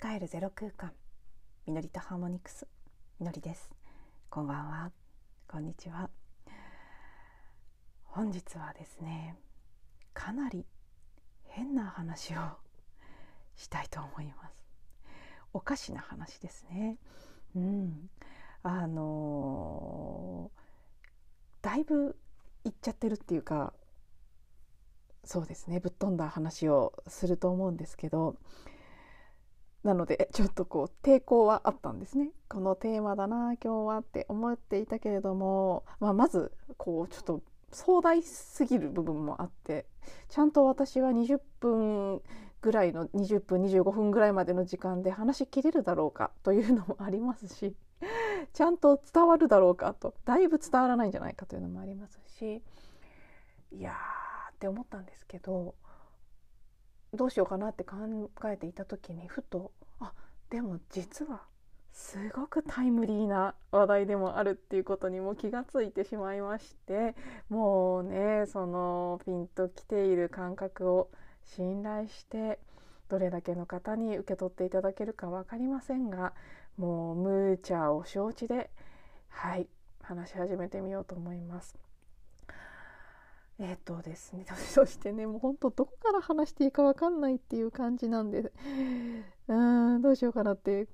自分に帰るゼロ空間。みのりとハーモニクス。みのりです。こんばんは。こんにちは。本日はですねかなり変な話をしたいと思います。おかしな話ですね。うん。あのー、だいぶ言っちゃってるっていうかそうですね。ぶっ飛んだ話をすると思うんですけどなのでちょっとこう抵抗はあったんですね。このテーマだな今日はって思っていたけれども、まあ、まずこうちょっと壮大すぎる部分もあってちゃんと私は20分ぐらいの20分25分ぐらいまでの時間で話しきれるだろうかというのもありますしちゃんと伝わるだろうかとだいぶ伝わらないんじゃないかというのもありますしいやーって思ったんですけどどうしようかなって考えていた時にふとでも実はすごくタイムリーな話題でもあるっていうことにも気がついてしまいましてもうねそのピンときている感覚を信頼してどれだけの方に受け取っていただけるか分かりませんがもうムーチャーを承知ではい話し始めてみようと思います。えっ、ー、とですね そしてねもうほんとどこから話していいか分かんないっていう感じなんでうんどうしようかなって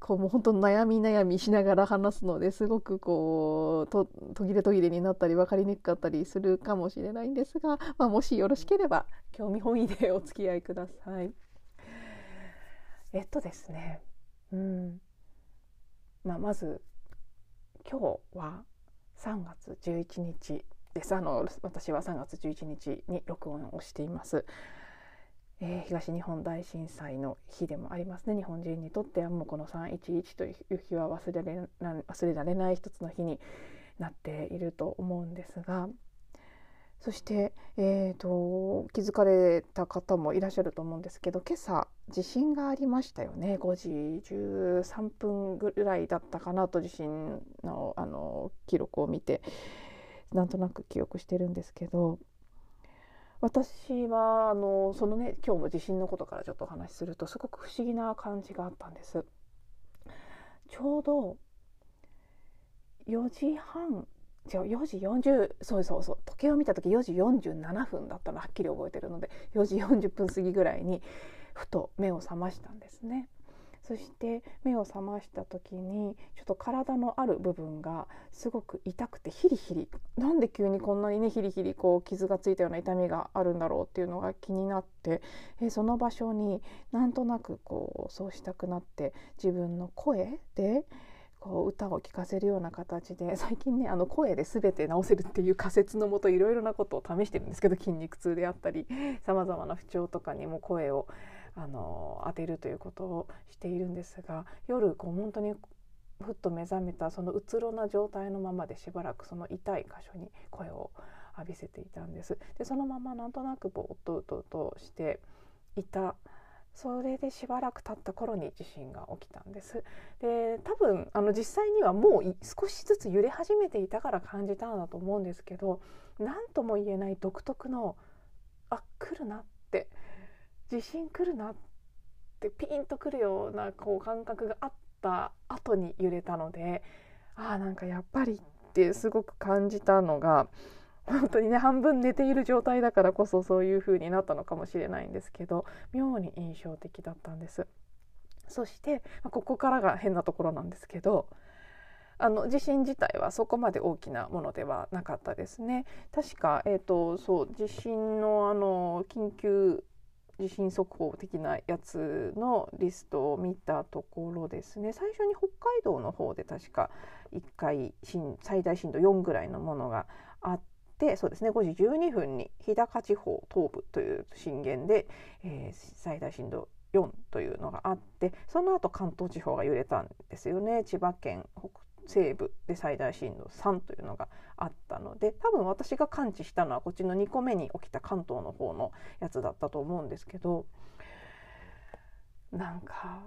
こうもう本当悩み悩みしながら話すのですごくこうと途切れ途切れになったり分かりにくかったりするかもしれないんですが、まあ、もしよろしければ興味本位でお付き合いください。えっとですね。うん。まあ、まず今日は3月11日です。あの私は3月11日に録音をしています、えー、東日本大震災の日でもありますね。日本人にとってはもうこの311という日は忘れられ忘れられない一つの日になっていると思うんですがそして、えーと、気づかれた方もいらっしゃると思うんですけど今朝地震がありましたよね。5時13分ぐらいだったかなと地震のあの記録を見てなんとなく記憶してるんですけど私はあのそのね今日も地震のことからちょっとお話しするとすごく不思議な感じがあったんです。ちょうど4時半違う4時40そうそうそう時計を見た時4時47分だったのはっきり覚えてるので4時40分過ぎぐらいにふと目を覚ましたんですね。そして目を覚ました時にちょっと体のある部分がすごく痛くてヒリヒリ。なんで急にこんなにねヒリヒリこう傷がついたような痛みがあるんだろうっていうのが気になってえその場所になんとなくこうそうしたくなって自分の声でこう歌を聴かせるような形で最近ねあの声で全て治せるっていう仮説のもといろいろなことを試してるんですけど筋肉痛であったりさまざまな不調とかにも声をあの当てるということをしているんですが夜こう本当にふっと目覚めたそのうつろな状態のままでしばらくその痛い箇所に声を浴びせていたんです。でそのままなんとなくぼーっとうとうとしていたそれでしばらく経った頃に地震が起きたんですで多分あの実際にはもう少しずつ揺れ始めていたから感じたんだと思うんですけど何とも言えない独特のあ来るなって地震来るなってピンとくるようなこう感覚があった後に揺れたのでああなんかやっぱりってすごく感じたのが本当にね半分寝ている状態だからこそそういう風になったのかもしれないんですけど妙に印象的だったんです。そしてここからが変なところなんですけどあの地震自体はそこまで大きなものではなかったですね。確か、えーと、そう地震のあの緊急地震速報的なやつのリストを見たところですね最初に北海道の方で確か1回最大震度4ぐらいのものがあって。そうですね5時12分に日高地方東部という震源で、えー、最大震度4というのがあってその後関東地方が揺れたんですよね千葉県西部で最大震度3というのがあったので多分私が感知したのはこっちの2個目に起きた関東の方のやつだったと思うんですけどなんか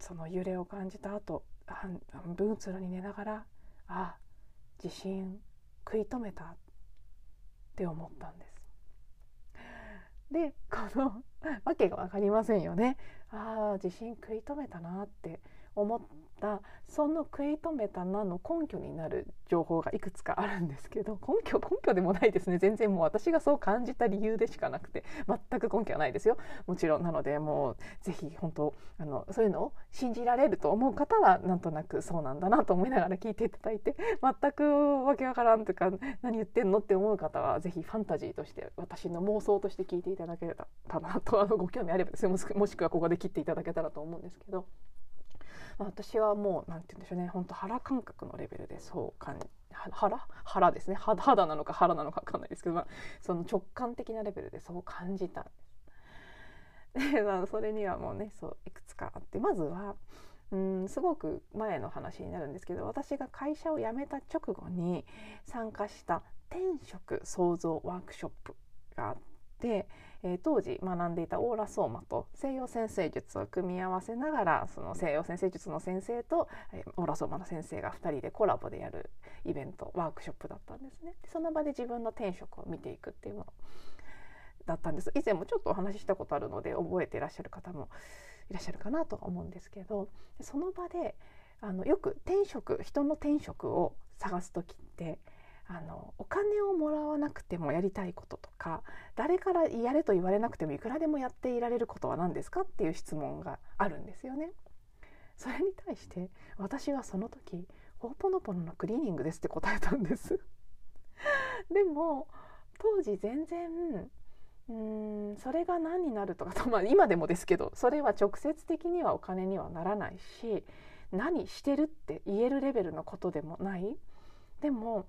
その揺れを感じた後半分うつろに寝ながらあ地震食い止めたって思ったんですでこの わけが分かりませんよね。ああ地震食い止めたなって思ったその食い止めたなの根拠になる情報がいくつかあるんですけど 根拠根拠でもないですね。全然もう私がそう感じた理由でしかなくて全く根拠はないですよ。もちろんなのでもうぜひ本当あのそういうのを信じられると思う方はなんとなくそうなんだなと思いながら聞いていただいて 全くわけわからんとか何言ってんのって思う方はぜひファンタジーとして私の妄想として聞いていただけたらなとあのご興味あればですねもしくはここで切っていただけたらと思うんですけど。私はもう何て言うんでしょうね本当腹感覚のレベルでそう感じ腹腹ですね肌なのか腹なのか分かんないですけど、まあ、その直感的なレベルでそう感じた。で、まあ、それにはもうねそういくつかあってまずはうんすごく前の話になるんですけど私が会社を辞めた直後に参加した転職創造ワークショップがあって。えー、当時学んでいたオーラソーマと西洋先生術を組み合わせながらその西洋先生術の先生と、えー、オーラソーマの先生が2人でコラボでやるイベントワークショップだったんですね。その場で自分の転職を見ていくっていうものだったんです以前もちょっとお話ししたことあるので覚えていらっしゃる方もいらっしゃるかなとは思うんですけどその場であのよく転職人の転職を探す時ってあのお金をもらわなくてもやりたいこととか誰からやれと言われなくてもいくらでもやっていられることは何ですかっていう質問があるんですよね。それに対して私はその時「ホーポノポノのクリーニングです」って答えたんです でも当時全然うんそれが何になるとかと、まあ、今でもですけどそれは直接的にはお金にはならないし何してるって言えるレベルのことでもないでも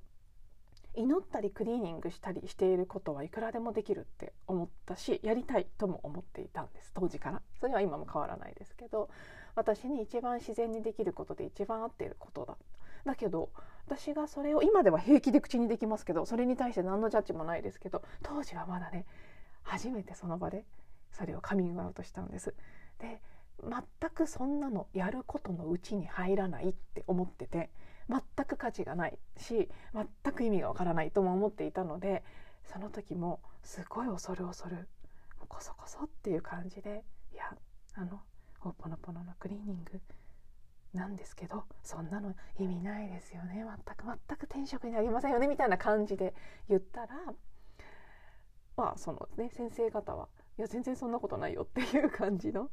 祈ったりクリーニングしたりしていることはいくらでもできるって思ったしやりたいとも思っていたんです。当時から。それは今も変わらないですけど私に一番自然にできることで一番合っていることだ。だけど私がそれを今では平気で口にできますけどそれに対して何のジャッジもないですけど当時はまだね初めてその場でそれをカミングアウトしたんです。で全くそんなのやることのうちに入らないって思ってて全く価値がないし全く意味がわからないとも思っていたのでその時もすごい恐る恐るこそこそっていう感じでいやあのほっぽのぽののクリーニングなんですけどそんなの意味ないですよね。全く全く転職になりませんよねみたいな感じで言ったらまあそのね先生方はいや全然そんなことないよっていう感じの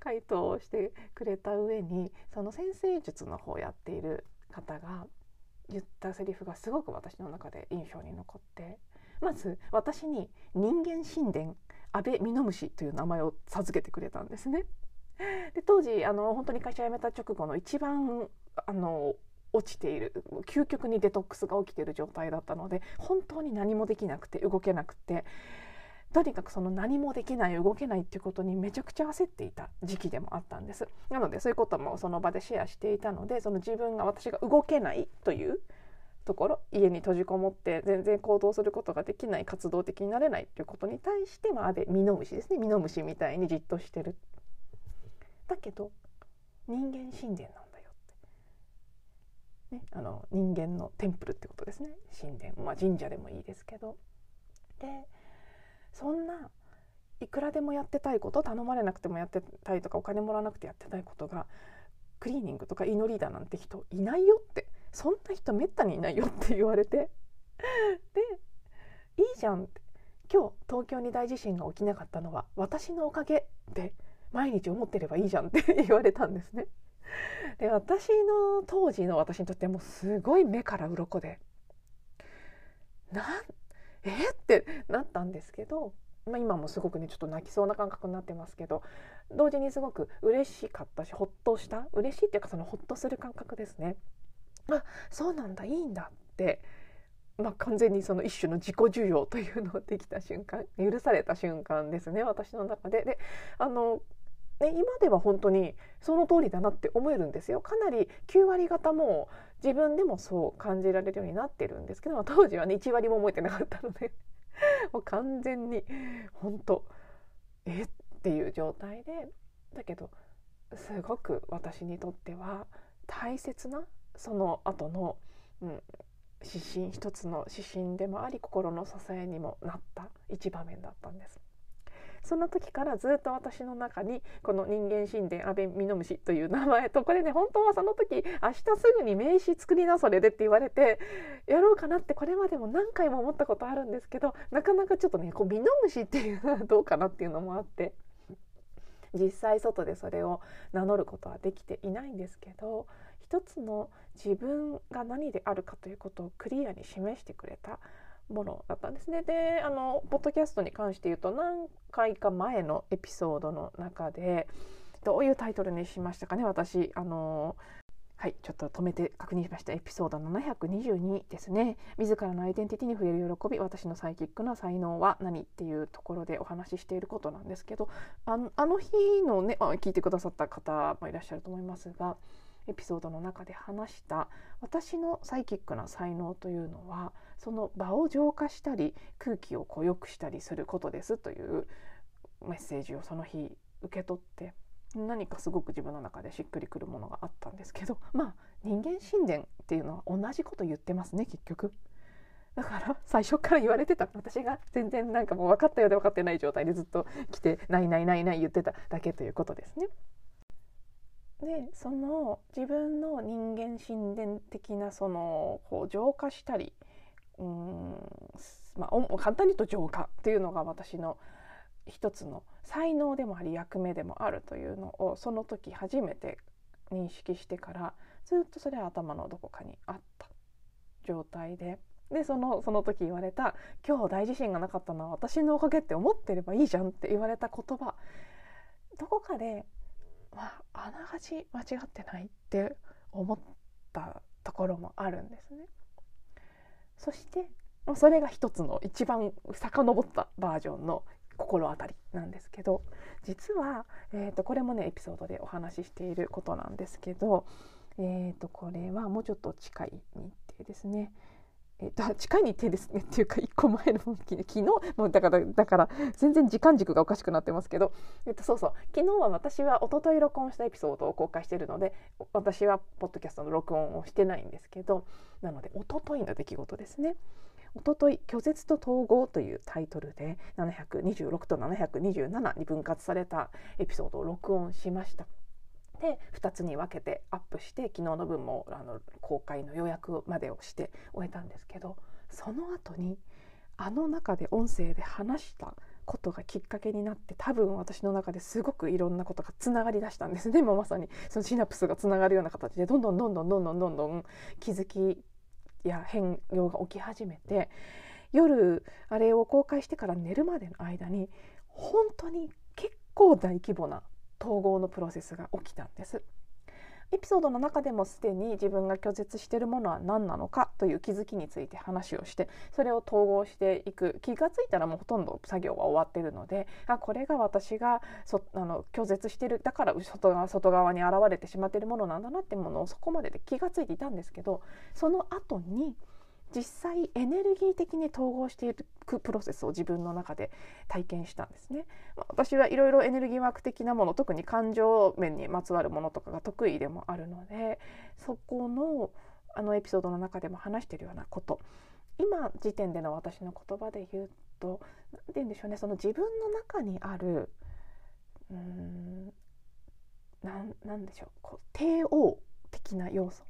回答をしてくれた上にその先生術の方をやっている方が言ったセリフがすごく私の中で印象に残ってまず私に人間神殿安倍ミノムシという名前を授けてくれたんですね。で当時あの本当に会社辞めた直後の一番あの落ちている究極にデトックスが起きている状態だったので本当に何もできなくて動けなくてとにかくその何もできない動けないっていうことにめちゃくちゃ焦っていた時期でもあったんです。なのでそういうこともその場でシェアしていたのでその自分が私が動けないというところ家に閉じこもって全然行動することができない活動的になれないっていうことに対して、まあ、でミノムシですね。ミノムシみたいにじっとしてる。だけど人間神殿なんだよって、ね、あの人間のテンプルってことですね。神殿、まあ、神社でもいいですけど。でそんないくらでもやってたいこと頼まれなくてもやってたいとかお金もらわなくてやってたいことがクリーニングとか祈りだなんて人いないよって。そんな人めったにいないよって言われて。でいいじゃんって。今日東京に大地震が起きなかったのは私のおかげって毎日思ってればいいじゃんって 言われたんですね。で私の当時の私にとってもすごい目から鱗でなんえってなったんですけど、まあ、今もすごくねちょっと泣きそうな感覚になってますけど同時にすごく嬉しかったしほっとした嬉しいっていうかそのほっとする感覚ですね。あそうなんだいいんだって、まあ、完全にその一種の自己需要というのをできた瞬間許された瞬間ですね私の中で。であのね、今では本当にその通りだなって思えるんですよ。かなり9割方も自分でもそう感じられるようになってるんですけど当時はね1割も覚えてなかったので。もう完全に本当えっていう状態で。だけどすごく私にとっては大切なその後の、うん、指針一つの指針でもあり心の支えにもなった一場面だったんです。その時からずっと私の中にこの人間神殿阿部ミノムシという名前とこれね本当はその時明日すぐに名刺作りなそれでって言われてやろうかなってこれまでも何回も思ったことあるんですけどなかなかちょっとねこうミノムシっていうのはどうかなっていうのもあって実際外でそれを名乗ることはできていないんですけど一つの自分が何であるかということをクリアに示してくれたものだったんですね。であのポッドキャストに関して言うと何回か前のエピソードの中でどういうタイトルにしましたかね私。あのはいちょっと止めて確認しました。エピソード722ですね。自らのアイデンティティに触れる喜び私のサイキックな才能は何っていうところでお話ししていることなんですけどあのあの日のね聞いてくださった方もいらっしゃると思いますがエピソードの中で話した私のサイキックな才能というのはその場を浄化したり空気をこう良くしたりすることですというメッセージをその日受け取って何かすごく自分の中でしっくりくるものがあったんですけどまあ人間神殿っていうのは同じこと言ってますね結局。だから最初から言われてた私が全然なんかもう分かったようで分かってない状態でずっと来て「ないないないない」言ってただけということですね。でその自分の人間神殿的なそのこう浄化したりうん。まあ簡単に言うと浄化っていうのが私の一つの才能でもあり役目でもあるというのをその時初めて認識してからずっとそれは頭のどこかにあった状態で。でそのその時言われた「今日大地震がなかったの？は私のおかげって思ってればいいじゃん」って言われた言葉どこかで、まあ、あながち間違ってないって思ったところもあるんですね。そしてそれが一つの一番遡ったバージョンの心当たりなんですけど実は、えー、とこれもねエピソードでお話ししていることなんですけど、えー、とこれはもうちょっと近い日程ですね。えっと、近い日程ですねっていうか1個前の昨日もうだからだから全然時間軸がおかしくなってますけど、えっと、そうそう昨日は私は一昨日録音したエピソードを公開してるので私はポッドキャストの録音をしてないんですけどなので一昨日の出来事ですね。おととい拒絶と統合というタイトルで726と727に分割されたエピソードを録音しました。で2つに分けてアップして昨日の分もあの公開の予約までをして終えたんですけどその後にあの中で音声で話したことがきっかけになって多分私の中ですごくいろんなことがつながりだしたんです。ねもうまさにそのシナプスがつながるような形でどんどんどんどんどんどんどんどん気づきや変容が起き始めて夜あれを公開してから寝るまでの間に本当に結構大規模な統合のプロセスが起きたんです。エピソードの中でもすでに自分が拒絶しているものは何なのかという気づきについて話をしてそれを統合していく気が付いたらもうほとんど作業は終わっているのであこれが私がそあの拒絶しているだから外側外側に現れてしまっているものなんだなってものをそこまでで気が付いていたんですけどその後に実際エネルギー的に統合していくプロセスを自分の中で体験したんですね。ま私はいろいろエネルギーワーク的なもの特に感情面にまつわるものとかが得意でもあるのでそこのあのエピソードの中でも話してるようなこと。今時点での私の言葉で言うと何て言うんでしょうね。その自分の中にあるうーんなんでしょう。こう帝王的な要素。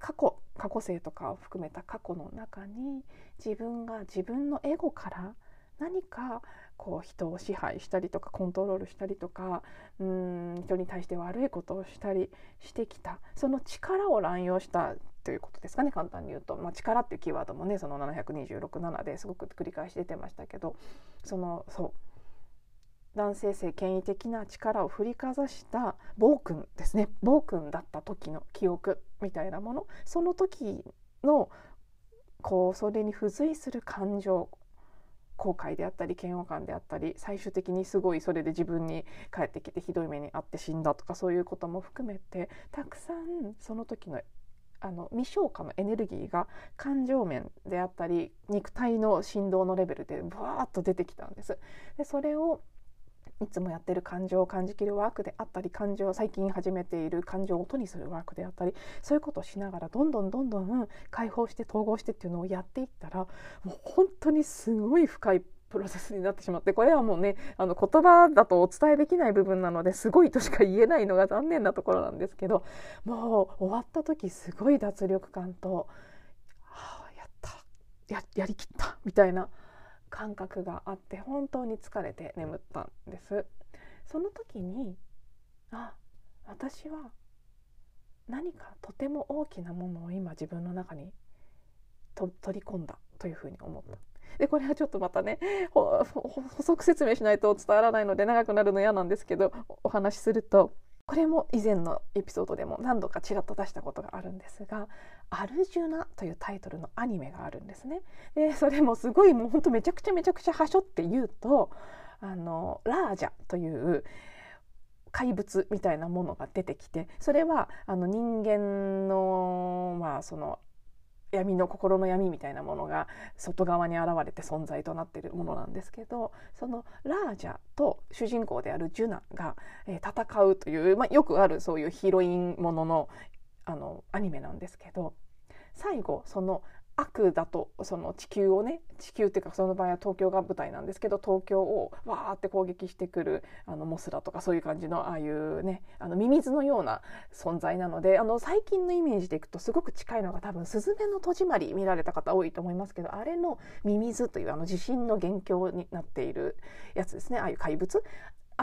過去過去性とかを含めた過去の中に自分が自分のエゴから何かこう人を支配したりとかコントロールしたりとかうん人に対して悪いことをしたりしてきた。その力を乱用したということですかね簡単に言うと、まあ、力っていうキーワードもねその7267ですごく繰り返し出てましたけどそのそう。男性性権威的な力を振りかざした暴君ですね暴君だった時の記憶みたいなものその時のこうそれに付随する感情後悔であったり嫌悪感であったり最終的にすごいそれで自分に返ってきてひどい目に遭って死んだとかそういうことも含めてたくさんその時のあの未消化のエネルギーが感情面であったり肉体の振動のレベルでブワーッと出てきたんです。でそれをいつもやってる感情を感じきるワークであったり感情最近始めている感情を音にするワークであったりそういうことをしながらどんどんどんどん解放して統合してっていうのをやっていったらもう本当にすごい深いプロセスになってしまってこれはもうねあの言葉だとお伝えできない部分なのですごいとしか言えないのが残念なところなんですけどもう終わった時すごい脱力感と「はあやった。ややりきった」みたいな。感覚があって本当に疲れて眠ったんです。その時にあ私は何かとても大きなものを今自分の中にと取り込んだというふうに思った。でこれはちょっとまたね補足説明しないと伝わらないので長くなるの嫌なんですけどお話しするとこれも以前のエピソードでも何度かちらっと出したことがあるんですが「アルジュナ」というタイトルのアニメがあるんですね。でそれもすごいもうほんとめちゃくちゃめちゃくちゃはしょって言うとあのラージャという怪物みたいなものが出てきてそれはあの人間のまあその闇の心の闇みたいなものが外側に現れて存在となっているものなんですけどそのラージャと主人公であるジュナが、え、戦うという、まあ、よくあるそういうヒロインもののあのアニメなんですけど最後その悪だとその地球をね地球っていうかその場合は東京が舞台なんですけど東京をわーって攻撃してくるあのモスラとかそういう感じのああいうねあのミミズのような存在なのであの最近のイメージでいくとすごく近いのが多分「すずめの戸締まり」見られた方多いと思いますけどあれのミミズというあの地震の元凶になっているやつですね。ああいう怪物。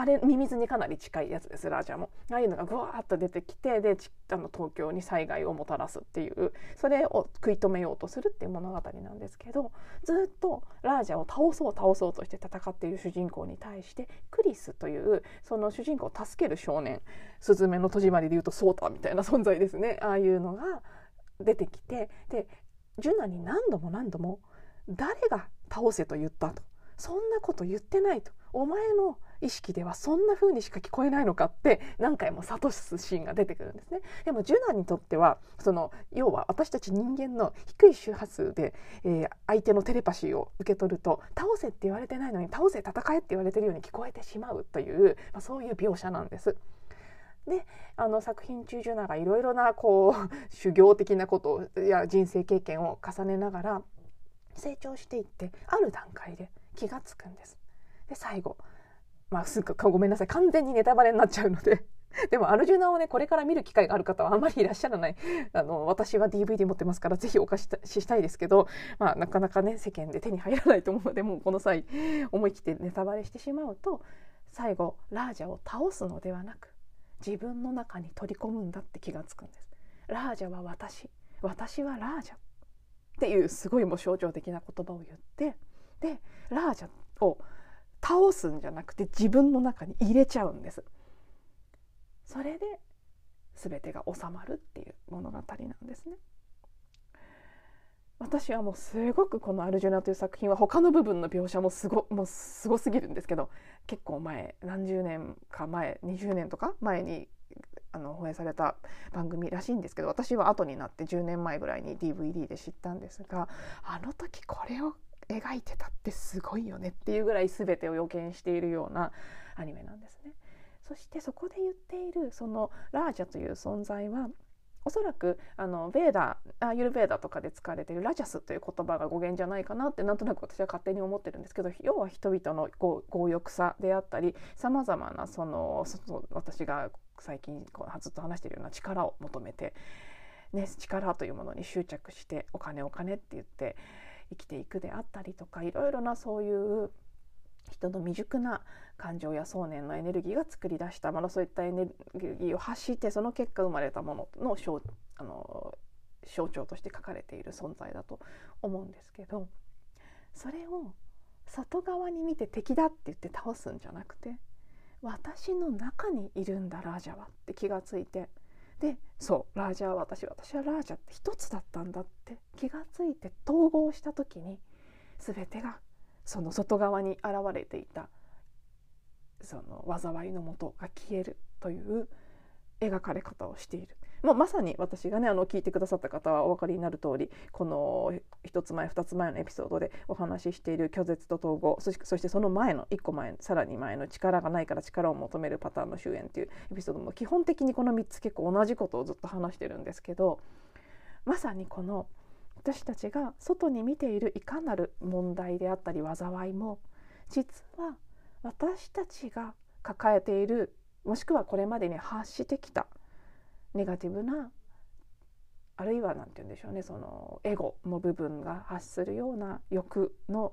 あれミミズにかなり近いやつですラージャも。ああいうのがぐわーっと出てきてであの東京に災害をもたらすっていうそれを食い止めようとするっていう物語なんですけどずっとラージャを倒そう倒そうとして戦っている主人公に対してクリスというその主人公を助ける少年スズメの戸締まりでいうとソータみたいな存在ですね。ああいうのが出てきてでジュナに何度も何度も誰が倒せと言ったと。そんなこと言ってないと。お前の意識ではそんな風にしか聞こえないのかって何回も諭すシーンが出てくるんですね。でもジュナにとってはその要は私たち人間の低い周波数で、えー、相手のテレパシーを受け取ると倒せって言われてないのに倒せ戦えって言われてるように聞こえてしまうという、まあ、そういう描写なんです。であの作品中ジュナがいろいろなこう 修行的なことや人生経験を重ねながら成長していってある段階で気が付くんです。で最後まあ、すぐごめんなさい。完全にネタバレになっちゃうので。でもアルジュナをねこれから見る機会がある方はあんまりいらっしゃらない。あの私は DVD 持ってますからぜひお貸ししたいですけど、まあ、なかなかね世間で手に入らないと思うのでもうこの際思い切ってネタバレしてしまうと最後ラージャを倒すのではなく自分の中に取り込むんだって気がつくんです。ラージャは私。私はラージャっていうすごいもう象徴的な言葉を言ってでラージャを倒すんじゃなくて自分の中に入れちゃうんです。それで全てが収まるっていう物語なんですね。私はもうすごくこの「アルジュナ」という作品は他の部分の描写もすごもうすごすぎるんですけど結構前何十年か前20年とか前にあの放映された番組らしいんですけど私は後になって10年前ぐらいに DVD で知ったんですがあの時これを描いてたってすごいよねっていうぐらい全てを予見しているようなアニメなんですね。そしてそこで言っているそのラージャという存在はおそらくあのベーダーユルベーダとかで使われているラジャスという言葉が語源じゃないかなってなんとなく私は勝手に思ってるんですけど要は人々の強欲さであったりさまざまなその私が最近こうずっと話しているような力を求めて、ね、力というものに執着してお金お金って言って生きていくであったりとかいろいろなそういう人の未熟な感情や想念のエネルギーが作り出したものそういったエネルギーを発してその結果生まれたものの象あの象徴として書かれている存在だと思うんですけどそれを外側に見て敵だって言って倒すんじゃなくて私の中にいるんだラージャはって気がついてでそうラージャは私私はラージャって一つだったんだって気がついて統合した時に全てがその外側に現れていたその災いのもとが消えるという描かれ方をしている。もうまさに私がねあの聞いてくださった方はお分かりになる通りこの1つ前2つ前のエピソードでお話ししている拒絶と統合そしてその前の1個前さらに前の力がないから力を求めるパターンの終焉っていうエピソードも基本的にこの3つ結構同じことをずっと話してるんですけどまさにこの私たちが外に見ているいかなる問題であったり災いも実は私たちが抱えているもしくはこれまでに発してきたネガティブなあるいは何て言うんでしょうねそのエゴの部分が発するような欲の、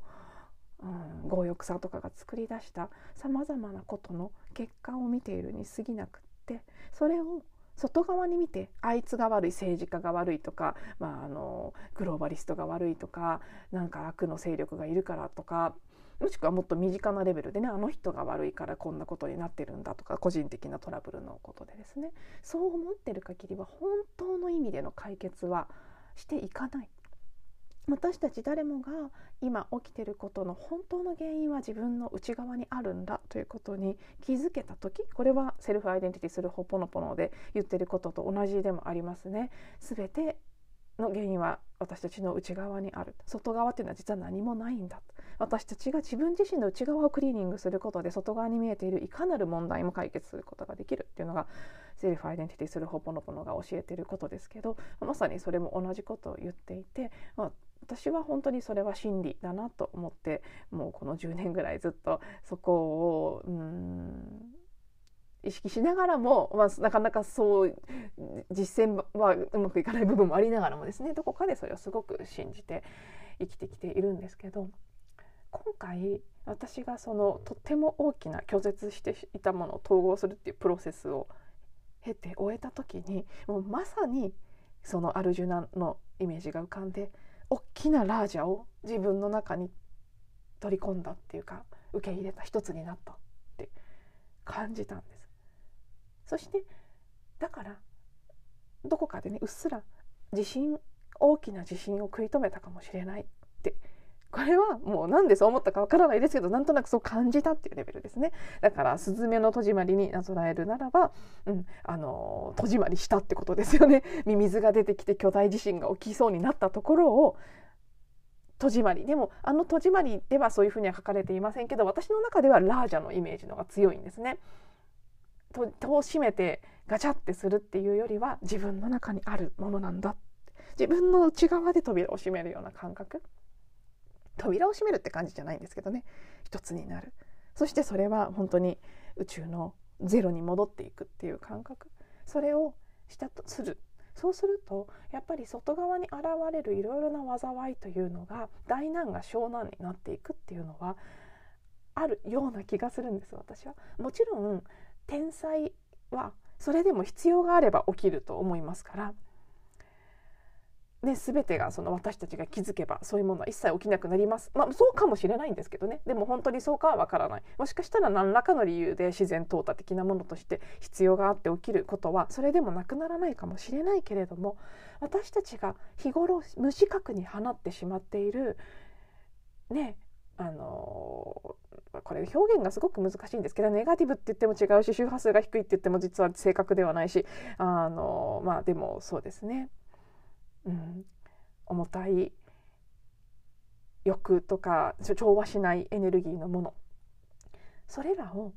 うん、強欲さとかが作り出したさまざまなことの結果を見ているに過ぎなくってそれを外側に見てあいつが悪い政治家が悪いとか、まあ、あのグローバリストが悪いとかなんか悪の勢力がいるからとかもしくはもっと身近なレベルでねあの人が悪いからこんなことになってるんだとか個人的なトラブルのことでですね。そう思ってる限りは本当の意味での解決はしていかない。私たち誰もが今起きてることの本当の原因は自分の内側にあるんだということに気づけた時これはセルフアイデンティティするほぽのぽので言ってることと同じでもありますね。全ての原因は私たちの内側にある。外側っていうのは実は何もないんだ私たちが自分自身の内側をクリーニングすることで外側に見えているいかなる問題も解決することができるっていうのがセルフアイデンティティするほぽのぽのが教えていることですけどまさにそれも同じことを言っていて、まあ、私は本当にそれは真理だなと思ってもうこの10年ぐらいずっとそこを意識しながらも、まあ、なかなかそう実践はうまくいかない部分もありながらもですねどこかでそれをすごく信じて生きてきているんですけど今回私がそのとっても大きな拒絶していたものを統合するっていうプロセスを経て終えた時にもうまさにそのアルジュナのイメージが浮かんで大きなラージャを自分の中に取り込んだっていうか受け入れた一つになったって感じたんです。そしてだからどこかでねうっすら自信大きな自信を食い止めたかもしれないってこれはもう何でそう思ったかわからないですけどなんとなくそう感じたっていうレベルですね。だからスズメの戸締まりになぞらえるならば、うん、あの戸締まりしたってことですよね。ミミズが出てきて巨大地震が起きそうになったところを戸締まり。でもあの戸締まりではそういうふうには書かれていませんけど私の中ではラージャのイメージの方が強いんですね。戸を閉めてガチャってするっていうよりは自分の中にあるものなんだ。自分の内側で扉を閉めるような感覚。扉を閉めるって感じじゃないんですけどね。一つになる。そしてそれは本当に宇宙のゼロに戻っていくっていう感覚。それをしたとする。そうするとやっぱり外側に現れるいろいろな災いというのが大難が小難になっていくっていうのはあるような気がするんです私は。もちろん天才はそれでも必要があれば起きると思いますからね、全てがその私たちが気づけばそういうものは一切起きなくなります、まあ、そうかもしれないんですけどね。でも本当にそうかはわからない。もしかしたら何らかの理由で自然淘汰的なものとして必要があって起きることはそれでもなくならないかもしれないけれども私たちが日頃無自覚に放ってしまっているねあのこれ表現がすごく難しいんですけどネガティブって言っても違うし周波数が低いって言っても実は正確ではないしあのまあでもそうですね。うん、重たい欲とか調和しないエネルギーのもの。それらを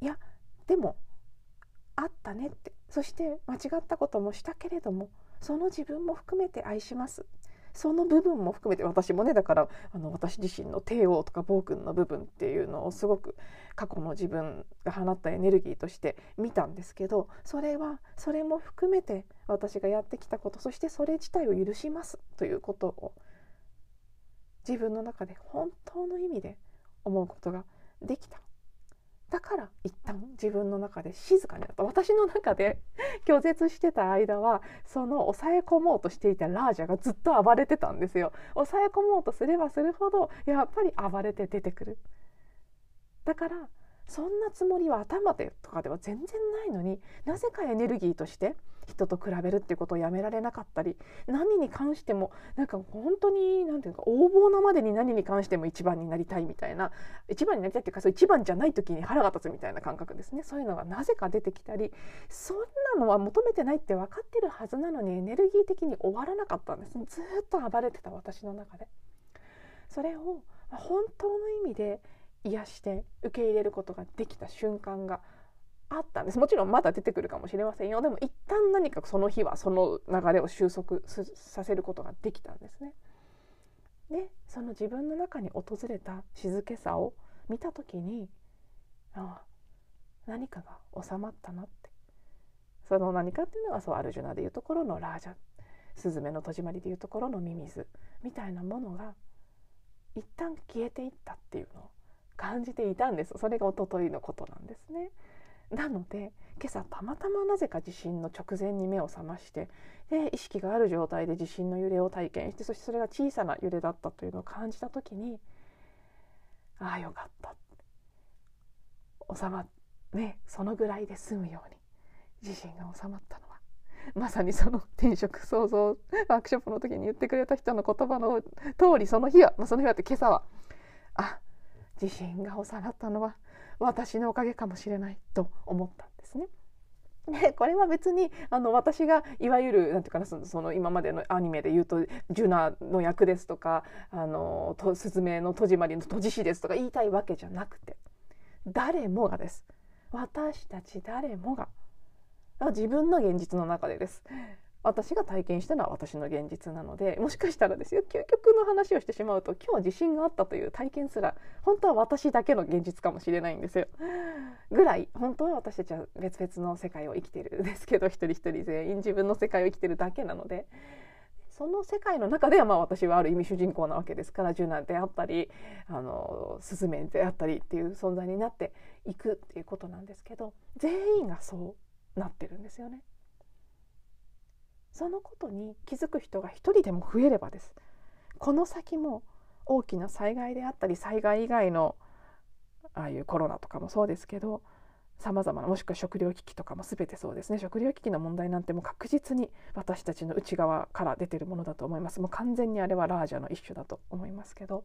いやでもあったねって。そして間違ったこともしたけれどもその自分も含めて愛します。その部分も含めて私もねだからあの私自身の帝王とか暴君の部分っていうのをすごく過去の自分が放ったエネルギーとして見たんですけどそれはそれも含めて私がやってきたことそしてそれ自体を許しますということを自分の中で本当の意味で思うことができた。だから一旦自分の中で静かになった。私の中で 拒絶してた間はその抑え込もうとしていたラージャがずっと暴れてたんですよ。抑え込もうとすればするほどやっぱり暴れて出てくる。だからそんなつもりは頭でとかでは全然ないのになぜかエネルギーとして人と比べるっていうことをやめられなかったり何に関してもなんか本当に何ていうか横暴なまでに何に関しても一番になりたいみたいな一番になりたいっていうかそう一番じゃない時に腹が立つみたいな感覚ですねそういうのがなぜか出てきたりそんなのは求めてないって分かってるはずなのにエネルギー的に終わらなかったんですずっと暴れてた私の中で。それを本当の意味で癒して受け入れることができた瞬間があったんです。もちろんまだ出てくるかもしれませんよ。でも一旦何かその日はその流れを収束させることができたんですね。でその自分の中に訪れた静けさを見た時にああ何かが収まったなって。その何かっていうのがそうアルジュナでいうところのラージャスズメの戸締まりでいうところのミミズみたいなものが一旦消えていったっていうのを感じていたんです。それが一昨日のことなんですね。なので今朝たまたまなぜか地震の直前に目を覚ましてで意識がある状態で地震の揺れを体験してそしてそれが小さな揺れだったというのを感じた時にああよかった。収まっねそのぐらいで済むように地震が収まったのは。まさにその転職創造ワークショップの時に言ってくれた人の言葉の通りその日は、ま、その日はって今朝はあ地震が収まったのは私のおかげかもしれないと思ったんですね。でこれは別にあの私がいわゆるなんていうかなその今までのアニメで言うとジュナの役ですとかあのスズメの戸締まりの戸締ですとか言いたいわけじゃなくて誰もがです私たち誰もが自分の現実の中でです私が体験したのは私の現実なのでもしかしたらですよ究極の話をしてしまうと今日地震があったという体験すら本当は私だけの現実かもしれないんですよ。ぐらい本当は私たちは別々の世界を生きてるんですけど一人一人全員自分の世界を生きてるだけなのでその世界の中ではまあ私はある意味主人公なわけですからジュナであったりあのスズメであったりっていう存在になっていくっていうことなんですけど全員がそうなってるんですよね。そのことに気づく人が一人でも増えればです。この先も大きな災害であったり災害以外のああいうコロナとかもそうですけどさまざまなもしくは食糧危機とかも全てそうですね。食糧危機の問題なんてもう確実に私たちの内側から出てるものだと思います。もう完全にあれはラージャの一種だと思いますけど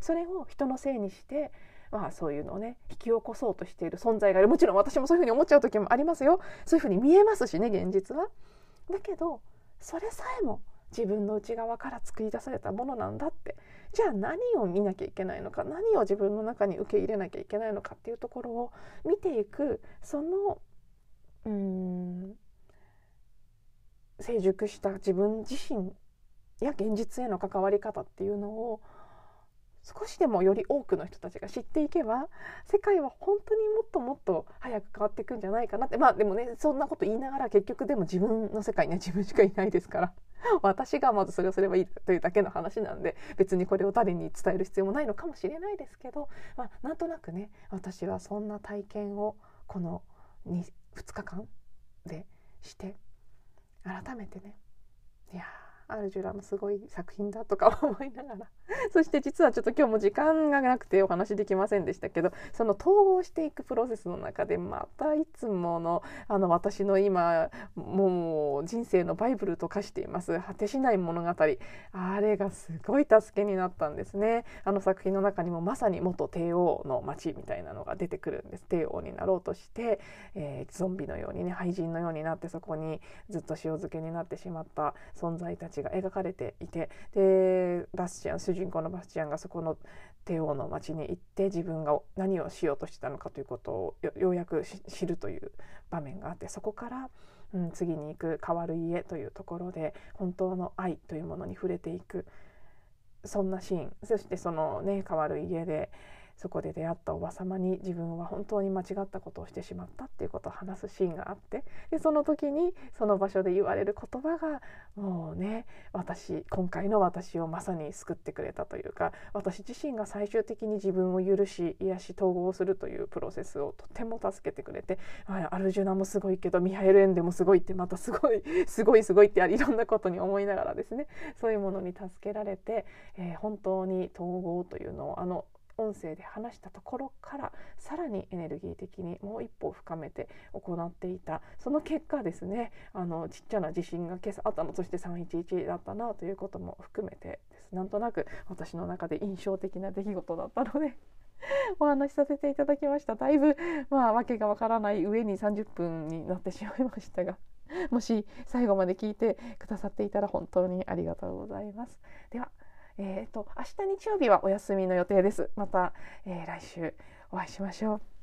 それを人のせいにしてまあそういうのをね引き起こそうとしている存在がいる。もちろん私もそういうふうに思っちゃう時もありますよ。そういうふうに見えますしね現実は。だけどそれさえも自分の内側から作り出されたものなんだって。じゃあ何を見なきゃいけないのか何を自分の中に受け入れなきゃいけないのかっていうところを見ていくそのうん成熟した自分自身や現実への関わり方っていうのを少しでもより多くの人たちが知っていけば世界は本当にもっともっと早く変わっていくんじゃないかなって。まあでもねそんなこと言いながら結局でも自分の世界には 自分しかいないですから。私がまずそれをすればいいというだけの話なんで別にこれを誰に伝える必要もないのかもしれないですけど、まあ、なんとなくね私はそんな体験をこの 2, 2日間でして改めてねいやーアルジュラのすごい作品だとか思いながら。そして実はちょっと今日も時間がなくてお話できませんでしたけどその統合していくプロセスの中でまたいつものあの私の今もう人生のバイブルと化しています果てしない物語。あれがすごい助けになったんですね。あの作品の中にもまさに元帝王の町みたいなのが出てくるんです。帝王になろうとして、えー、ゾンビのようにね廃人のようになってそこにずっと塩漬けになってしまった存在たち。が描かれていてでバスチアン主人公のバスチアンがそこの帝王の町に行って自分が何をしようとしてたのかということをようやく知るという場面があってそこから、うん、次に行く変わる家というところで本当の愛というものに触れていくそんなシーン。そしてそのね変わる家でそこで出会ったおば様に自分は本当に間違ったことをしてしまったっていうことを話すシーンがあってでその時にその場所で言われる言葉がもうね私今回の私をまさに救ってくれたというか私自身が最終的に自分を許し癒し統合するというプロセスをとても助けてくれてアルジュナもすごいけどミハエル・エンデもすごいってまたすごい すごいすごいっていろんなことに思いながらですねそういうものに助けられて、えー、本当に統合というのをあの音声で話したところからさらにエネルギー的にもう一歩深めて行っていた。その結果ですねあのちっちゃな地震が今朝あったのそして311だったなということも含めてです。なんとなく私の中で印象的な出来事だったので お話しさせていただきました。だいぶまあ訳がわからない上に30分になってしまいましたがもし最後まで聞いてくださっていたら本当にありがとうございます。ではえーと、明日日曜日はお休みの予定です。また、えー、来週お会いしましょう。